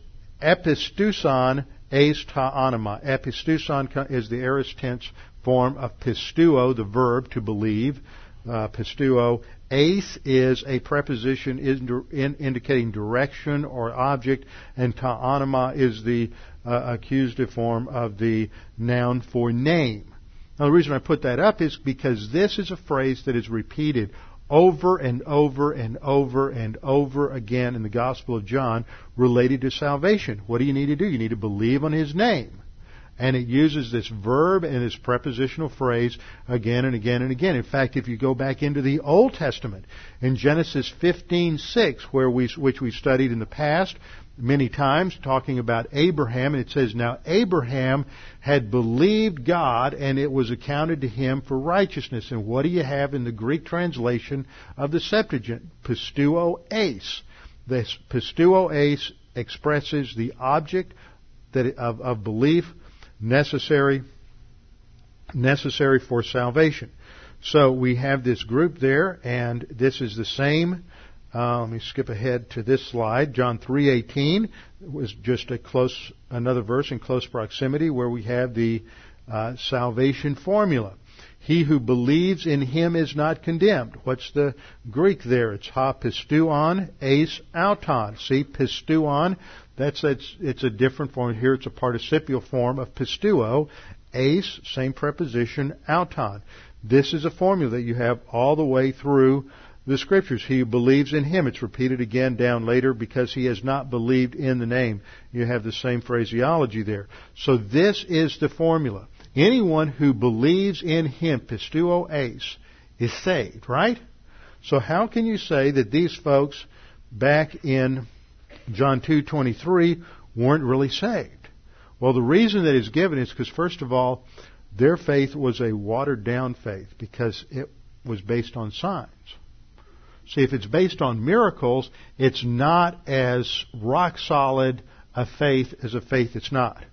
episteusan eis ta anima. Episteusan is the aorist tense form of pisteuo, the verb to believe. Uh, pisteuo. Eis is a preposition in, in indicating direction or object, and ta anima is the uh, accusative form of the noun for name. Now, the reason I put that up is because this is a phrase that is repeated over and over and over and over again in the Gospel of John related to salvation. What do you need to do? You need to believe on His name. And it uses this verb and this prepositional phrase again and again and again. In fact, if you go back into the Old Testament, in Genesis 15:6, where we, which we studied in the past, many times talking about Abraham, and it says, Now Abraham had believed God, and it was accounted to him for righteousness. And what do you have in the Greek translation of the Septuagint? Pisteuo eis. This pisteuo eis expresses the object that of, of belief necessary necessary for salvation. So we have this group there, and this is the same uh, let me skip ahead to this slide. John 3:18 was just a close another verse in close proximity where we have the uh, salvation formula. He who believes in him is not condemned. What's the Greek there? It's ha pisteuon, eis auton. See, pisteuon, that's, that's, it's a different form. Here it's a participial form of pisteuo. Eis, same preposition, auton. This is a formula that you have all the way through the scriptures. He believes in him. It's repeated again down later because he has not believed in the name. You have the same phraseology there. So this is the formula. Anyone who believes in him, pisteuo eis, is saved, right? So how can you say that these folks back in John 2:23 weren't really saved? Well, the reason that is given is because first of all, their faith was a watered down faith because it was based on signs. See, if it's based on miracles, it's not as rock solid a faith as a faith it's not.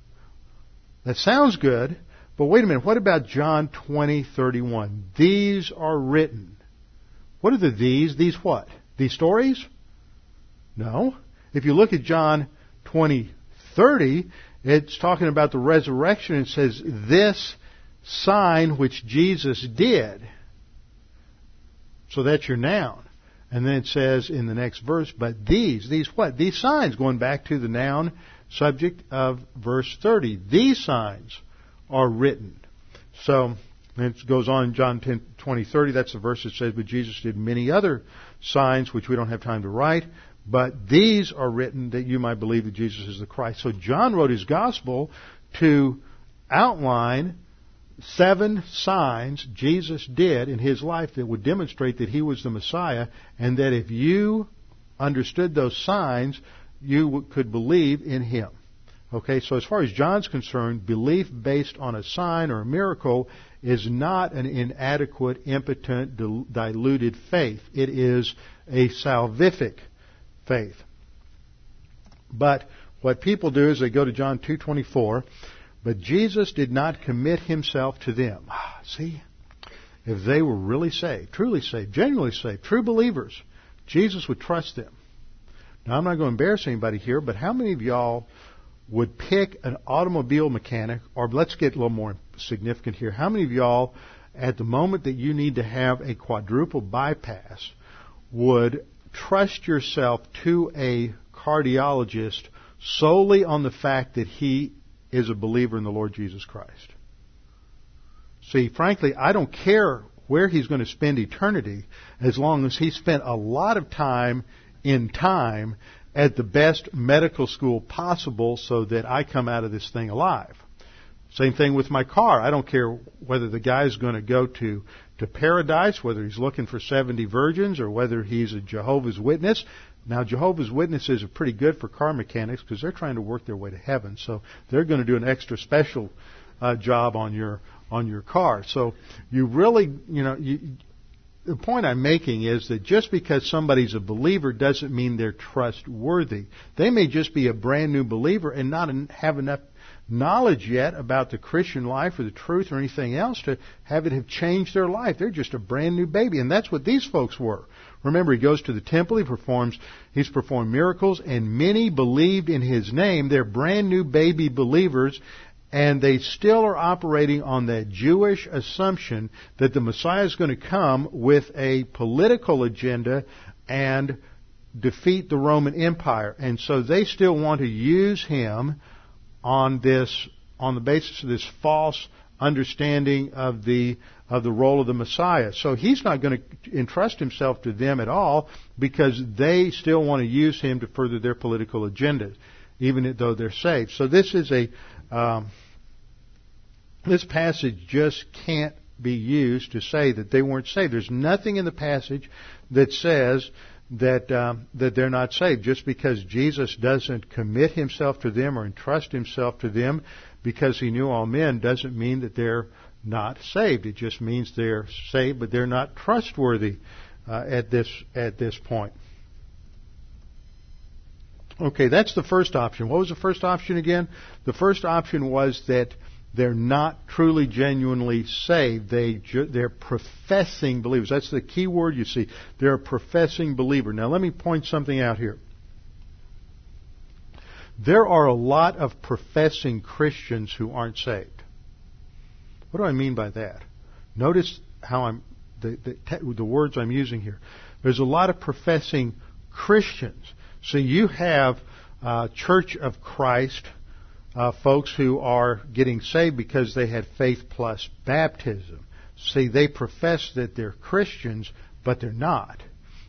That sounds good, but wait a minute. What about John 20:31? These are written. What are the these? These what? These stories? No. If you look at John 20:30, it's talking about the resurrection It says this sign which Jesus did. So that's your noun. And then it says in the next verse, but these, these what? These signs, going back to the noun subject of verse 30. These signs are written. So, it goes on in John 10, 20, 30. That's the verse that says, but Jesus did many other signs which we don't have time to write. But these are written that you might believe that Jesus is the Christ. So John wrote his gospel to outline seven signs Jesus did in his life that would demonstrate that he was the Messiah, and that if you understood those signs, you could believe in him. Okay, so as far as John's concerned, belief based on a sign or a miracle is not an inadequate, impotent, diluted faith. It is a salvific faith. But what people do is they go to John 2:24 but Jesus did not commit himself to them. Ah, see? If they were really saved, truly saved, genuinely saved, true believers, Jesus would trust them. Now, I'm not going to embarrass anybody here, but how many of y'all would pick an automobile mechanic, or let's get a little more significant here. How many of y'all, at the moment that you need to have a quadruple bypass, would trust yourself to a cardiologist solely on the fact that he is a believer in the Lord Jesus Christ. See, frankly, I don't care where he's going to spend eternity as long as he spent a lot of time in time at the best medical school possible so that I come out of this thing alive. Same thing with my car. I don't care whether the guy's going to go to, to paradise, whether he's looking for 70 virgins, or whether he's a Jehovah's Witness. Now, Jehovah's Witnesses are pretty good for car mechanics because they're trying to work their way to heaven. So they're going to do an extra special uh, job on your on your car. So you really, you know, you, the point I'm making is that just because somebody's a believer doesn't mean they're trustworthy. They may just be a brand new believer and not have enough knowledge yet about the Christian life or the truth or anything else to have it have changed their life. They're just a brand new baby, and that's what these folks were. Remember, he goes to the temple, he performs, he's performed miracles, and many believed in his name. They're brand new baby believers, and they still are operating on that Jewish assumption that the Messiah is going to come with a political agenda and defeat the Roman Empire. And so they still want to use him on this, on the basis of this false understanding of the of the role of the Messiah. So he's not going to entrust himself to them at all because they still want to use him to further their political agendas, even though they're saved. So this is a um, this passage just can't be used to say that they weren't saved. There's nothing in the passage that says that um, that they're not saved just because Jesus doesn't commit himself to them or entrust himself to them because he knew all men doesn't mean that they're not saved. It just means they're saved, but they're not trustworthy uh, at this at this point. Okay, that's the first option. What was the first option again? The first option was that they're not truly, genuinely saved. They, they're professing believers. That's the key word you see. They're a professing believer. Now let me point something out here. There are a lot of professing Christians who aren't saved. What do I mean by that? Notice how I'm, the, the, the words I'm using here. There's a lot of professing Christians. So you have uh, Church of Christ, uh, folks who are getting saved because they had faith plus baptism. See, they profess that they're Christians, but they're not.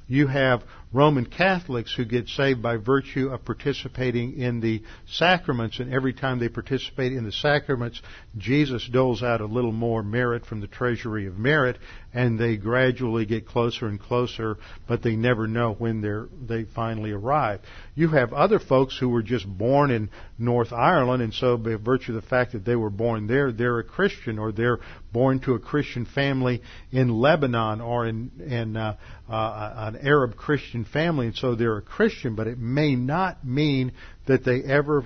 You have Roman Catholics who get saved by virtue of participating in the sacraments, and every time they participate in the sacraments, Jesus doles out a little more merit from the treasury of merit, and they gradually get closer and closer, but they never know when they finally arrive. You have other folks who were just born in North Ireland, and so by virtue of the fact that they were born there, they're a Christian, or they're born to a Christian family in Lebanon or in, in uh, uh, an Arab Christian family, and so they're a Christian, but it may not mean that they ever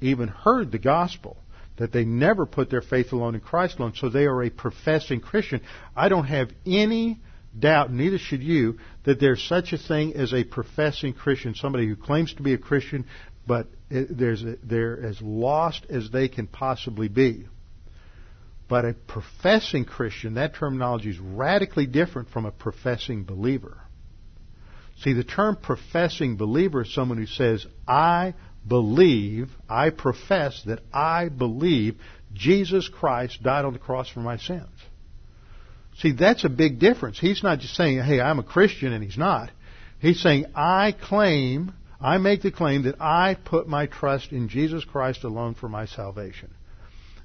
even heard the gospel that they never put their faith alone in Christ alone, so they are a professing Christian. I don't have any doubt, neither should you, that there's such a thing as a professing Christian, somebody who claims to be a Christian, but they're as lost as they can possibly be. But a professing Christian, that terminology is radically different from a professing believer. See, the term professing believer is someone who says, I believe, I profess that I believe Jesus Christ died on the cross for my sins. See, that's a big difference. He's not just saying, hey, I'm a Christian, and he's not. He's saying, I claim, I make the claim that I put my trust in Jesus Christ alone for my salvation.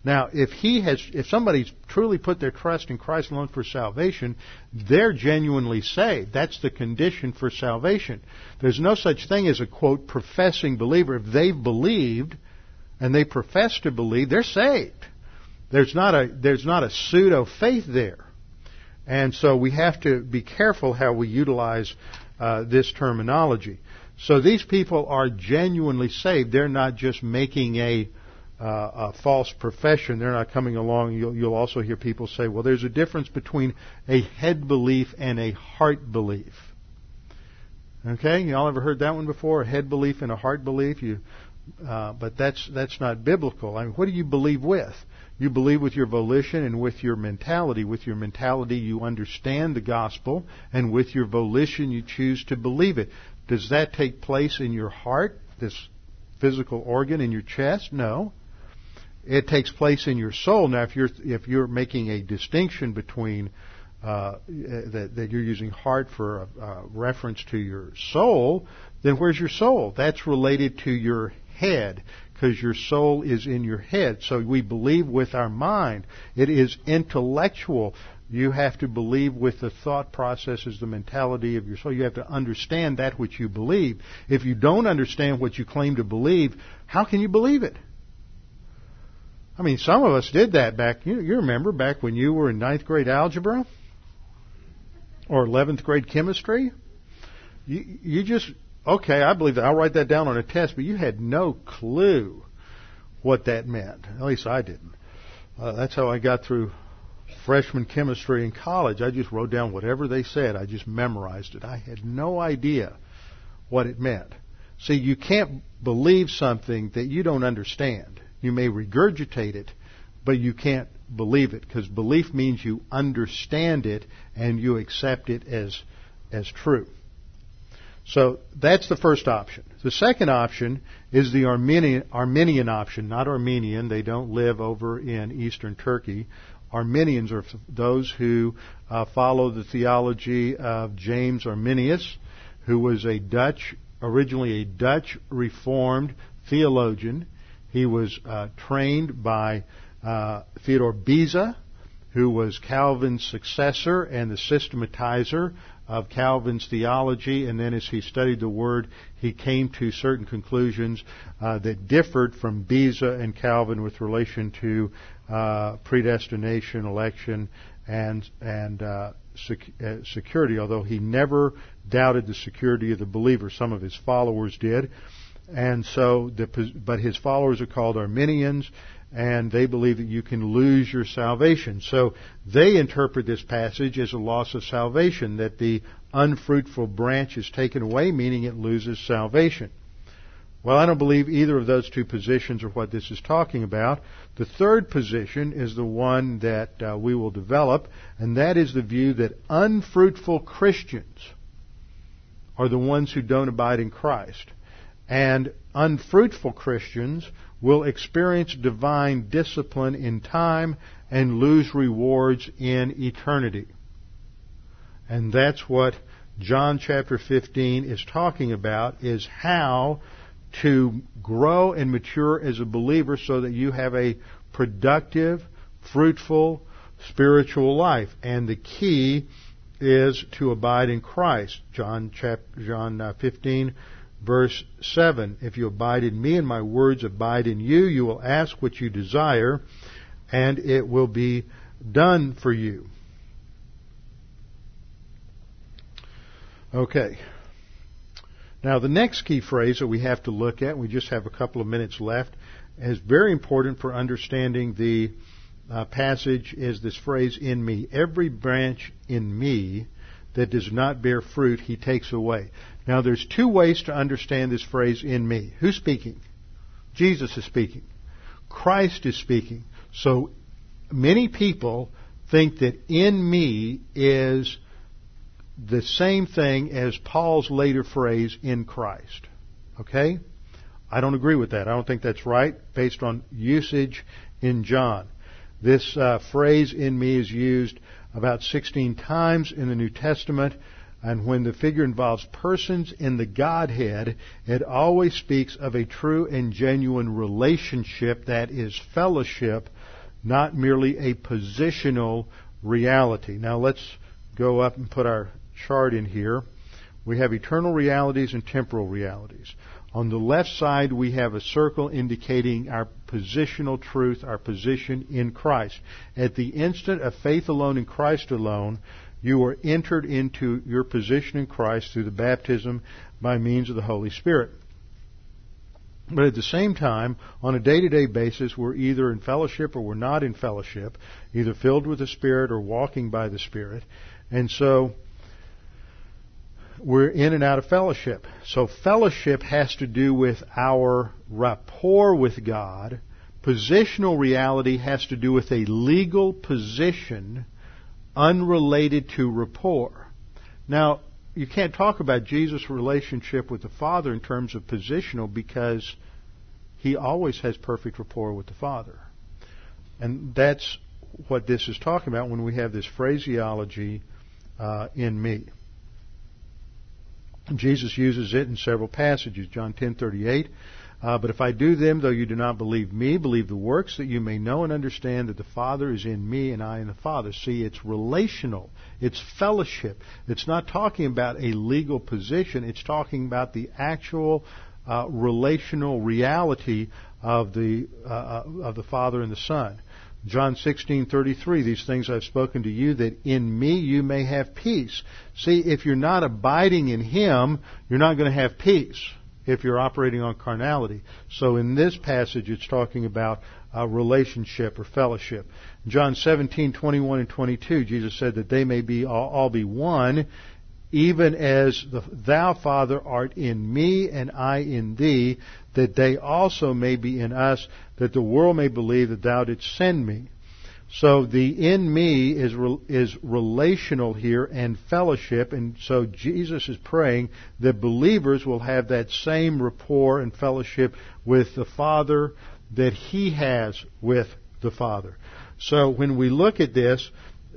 Now, if he has, if somebody's truly put their trust in Christ alone for salvation, they're genuinely saved. That's the condition for salvation. There's no such thing as a quote professing believer. If they've believed and they profess to believe, they're saved. There's not a there's not a pseudo faith there, and so we have to be careful how we utilize uh, this terminology. So these people are genuinely saved. They're not just making a uh, a false profession, they're not coming along. You'll, you'll also hear people say, well, there's a difference between a head belief and a heart belief. Okay, y'all ever heard that one before? A head belief and a heart belief. You, uh, but that's that's not biblical. I mean, what do you believe with? You believe with your volition and with your mentality. With your mentality, you understand the gospel, and with your volition, you choose to believe it. Does that take place in your heart, this physical organ in your chest? No it takes place in your soul. Now, if you're if you're making a distinction between uh, that, that, you're using heart for a, a, reference to your soul, then where's your soul? That's related to your head because your soul is in your head. So we believe with our mind. It is intellectual. You have to believe with the thought processes, the mentality of your soul. You have to understand that which you believe. If you don't understand what you claim to believe, how can you believe it? I mean, some of us did that back. You, you remember back when you were in ninth grade algebra or eleventh grade chemistry. You, you just okay. I believe that. I'll write that down on a test, but you had no clue what that meant. At least I didn't. Uh, that's how I got through freshman chemistry in college. I just wrote down whatever they said. I just memorized it. I had no idea what it meant. See, you can't believe something that you don't understand. You may regurgitate it, but you can't believe it because belief means you understand it and you accept it as as true. So that's the first option. The second option is the Arminian, Arminian option, not Armenian. They don't live over in eastern Turkey. Arminians are those who uh, follow the theology of James Arminius, who was a Dutch, originally a Dutch Reformed theologian. He was uh, trained by uh, Theodore Beza, who was Calvin's successor and the systematizer of Calvin's theology. And then as he studied the Word, he came to certain conclusions uh, that differed from Beza and Calvin with relation to uh, predestination, election, and and uh, uh, security. Although he never doubted the security of the believer, some of his followers did. And so, the, but his followers are called Arminians, and they believe that you can lose your salvation. So they interpret this passage as a loss of salvation, that the unfruitful branch is taken away, meaning it loses salvation. Well, I don't believe either of those two positions are what this is talking about. The third position is the one that uh, we will develop, and that is the view that unfruitful Christians are the ones who don't abide in Christ. And unfruitful Christians will experience divine discipline in time and lose rewards in eternity. And that's what John chapter 15 is talking about is how to grow and mature as a believer so that you have a productive, fruitful, spiritual life. And the key is to abide in Christ. John chapter, John uh, 15 verse 7. If you abide in me and my words abide in you, you will ask what you desire and it will be done for you. Okay. Now the next key phrase that we have to look at, we just have a couple of minutes left, is very important for understanding the uh, passage is this phrase, in me. Every branch in me that does not bear fruit, he takes away. Now, there's two ways to understand this phrase, in me. Who's speaking? Jesus is speaking. Christ is speaking. So, many people think that in me is the same thing as Paul's later phrase, in Christ. Okay? I don't agree with that. I don't think that's right based on usage in John. This uh, phrase in me is used about 16 times in the New Testament, and when the figure involves persons in the Godhead, it always speaks of a true and genuine relationship that is fellowship, not merely a positional reality. Now let's go up and put our chart in here. We have eternal realities and temporal realities. On the left side, we have a circle indicating our positional truth, our position in Christ. At the instant of faith alone in Christ alone, you are entered into your position in Christ through the baptism by means of the Holy Spirit. But at the same time, on a day-to-day basis, we're either in fellowship or we're not in fellowship, either filled with the Spirit or walking by the Spirit. And so, we're in and out of fellowship. So fellowship has to do with our rapport with God. Positional reality has to do with a legal position unrelated to rapport. Now, you can't talk about Jesus' relationship with the Father in terms of positional because he always has perfect rapport with the Father. And that's what this is talking about when we have this phraseology uh, in me. Jesus uses it in several passages. John 10:38. Uh, but if I do them, though you do not believe me, believe the works, that you may know and understand that the Father is in me and I in the Father. See, it's relational. It's fellowship. It's not talking about a legal position. It's talking about the actual uh, relational reality of the uh, uh of the Father and the Son. John 16:33 These things I've spoken to you that in me you may have peace. See, if you're not abiding in him, you're not going to have peace if you're operating on carnality. So in this passage it's talking about a relationship or fellowship. John 17:21 and 22 Jesus said that they may be all, all be one even as the, thou, Father, art in me and I in thee, that they also may be in us, that the world may believe that thou didst send me. So the in me is is relational here and fellowship, and so Jesus is praying that believers will have that same rapport and fellowship with the Father that He has with the Father. So when we look at this,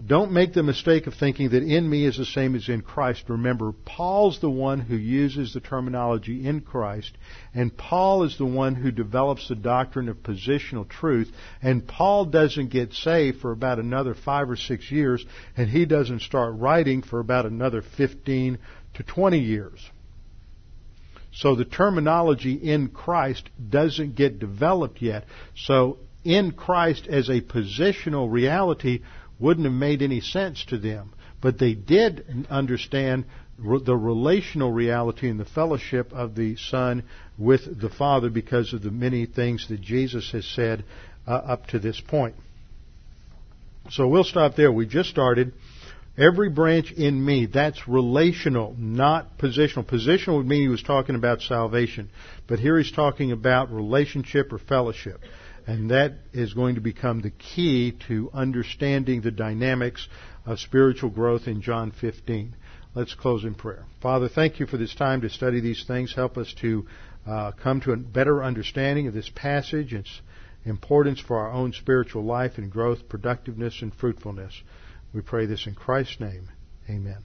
don't make the mistake of thinking that in me is the same as in Christ. Remember, Paul's the one who uses the terminology in Christ, and Paul is the one who develops the doctrine of positional truth, and Paul doesn't get saved for about another five or six years, and he doesn't start writing for about another 15 to 20 years. So the terminology in Christ doesn't get developed yet. So in Christ as a positional reality, wouldn't have made any sense to them. But they did understand the relational reality and the fellowship of the Son with the Father because of the many things that Jesus has said uh, up to this point. So we'll stop there. We just started. Every branch in me, that's relational, not positional. Positional would mean he was talking about salvation. But here he's talking about relationship or fellowship. And that is going to become the key to understanding the dynamics of spiritual growth in John 15. Let's close in prayer. Father, thank you for this time to study these things. Help us to uh, come to a better understanding of this passage, its importance for our own spiritual life and growth, productiveness, and fruitfulness. We pray this in Christ's name. Amen.